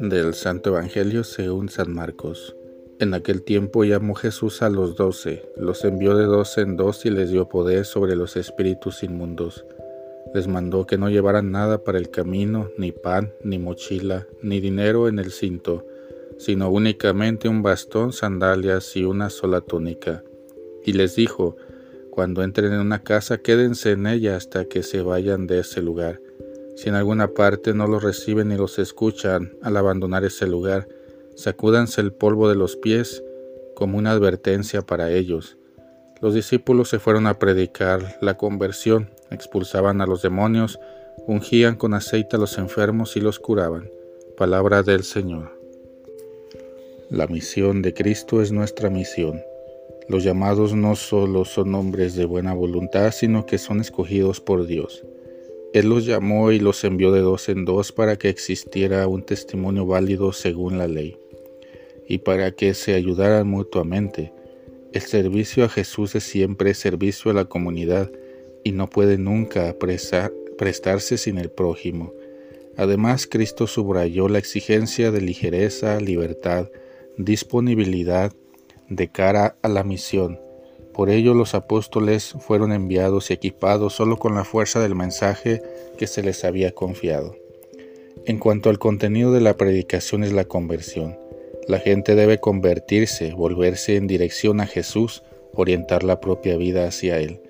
Del Santo Evangelio según San Marcos. En aquel tiempo llamó Jesús a los doce, los envió de dos en dos y les dio poder sobre los espíritus inmundos. Les mandó que no llevaran nada para el camino, ni pan, ni mochila, ni dinero en el cinto, sino únicamente un bastón, sandalias y una sola túnica. Y les dijo, cuando entren en una casa, quédense en ella hasta que se vayan de ese lugar si en alguna parte no los reciben ni los escuchan al abandonar ese lugar, sacúdanse el polvo de los pies como una advertencia para ellos. Los discípulos se fueron a predicar la conversión, expulsaban a los demonios, ungían con aceite a los enfermos y los curaban. Palabra del Señor. La misión de Cristo es nuestra misión. Los llamados no solo son hombres de buena voluntad, sino que son escogidos por Dios. Él los llamó y los envió de dos en dos para que existiera un testimonio válido según la ley y para que se ayudaran mutuamente. El servicio a Jesús es siempre servicio a la comunidad y no puede nunca prestarse sin el prójimo. Además, Cristo subrayó la exigencia de ligereza, libertad, disponibilidad de cara a la misión por ello los apóstoles fueron enviados y equipados solo con la fuerza del mensaje que se les había confiado. En cuanto al contenido de la predicación es la conversión. La gente debe convertirse, volverse en dirección a Jesús, orientar la propia vida hacia Él.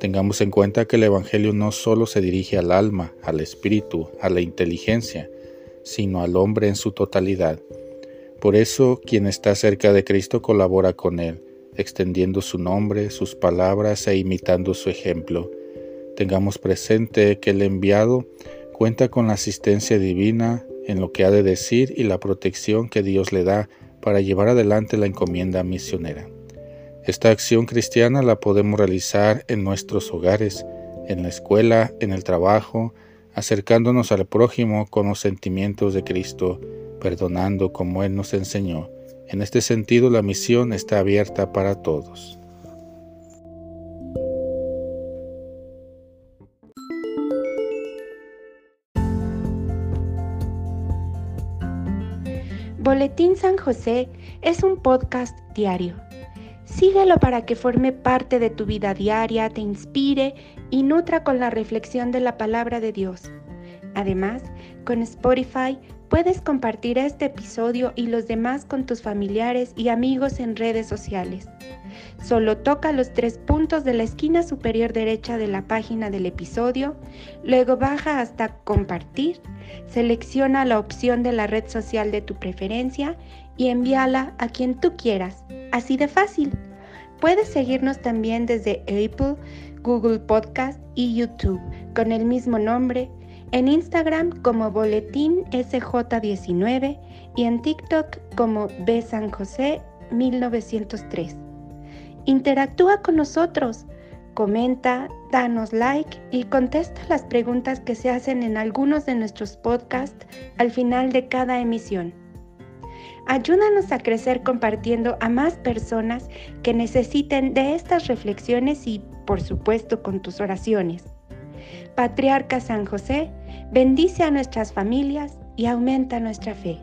Tengamos en cuenta que el Evangelio no solo se dirige al alma, al espíritu, a la inteligencia, sino al hombre en su totalidad. Por eso quien está cerca de Cristo colabora con Él extendiendo su nombre, sus palabras e imitando su ejemplo. Tengamos presente que el enviado cuenta con la asistencia divina en lo que ha de decir y la protección que Dios le da para llevar adelante la encomienda misionera. Esta acción cristiana la podemos realizar en nuestros hogares, en la escuela, en el trabajo, acercándonos al prójimo con los sentimientos de Cristo, perdonando como Él nos enseñó en este sentido, la misión está abierta para todos. Boletín San José es un podcast diario. Síguelo para que forme parte de tu vida diaria, te inspire y nutra con la reflexión de la palabra de Dios. Además, con Spotify Puedes compartir este episodio y los demás con tus familiares y amigos en redes sociales. Solo toca los tres puntos de la esquina superior derecha de la página del episodio, luego baja hasta compartir, selecciona la opción de la red social de tu preferencia y envíala a quien tú quieras. Así de fácil. Puedes seguirnos también desde Apple, Google Podcast y YouTube con el mismo nombre en Instagram como Boletín SJ19 y en TikTok como B San José 1903. Interactúa con nosotros, comenta, danos like y contesta las preguntas que se hacen en algunos de nuestros podcasts al final de cada emisión. Ayúdanos a crecer compartiendo a más personas que necesiten de estas reflexiones y, por supuesto, con tus oraciones. Patriarca San José, bendice a nuestras familias y aumenta nuestra fe.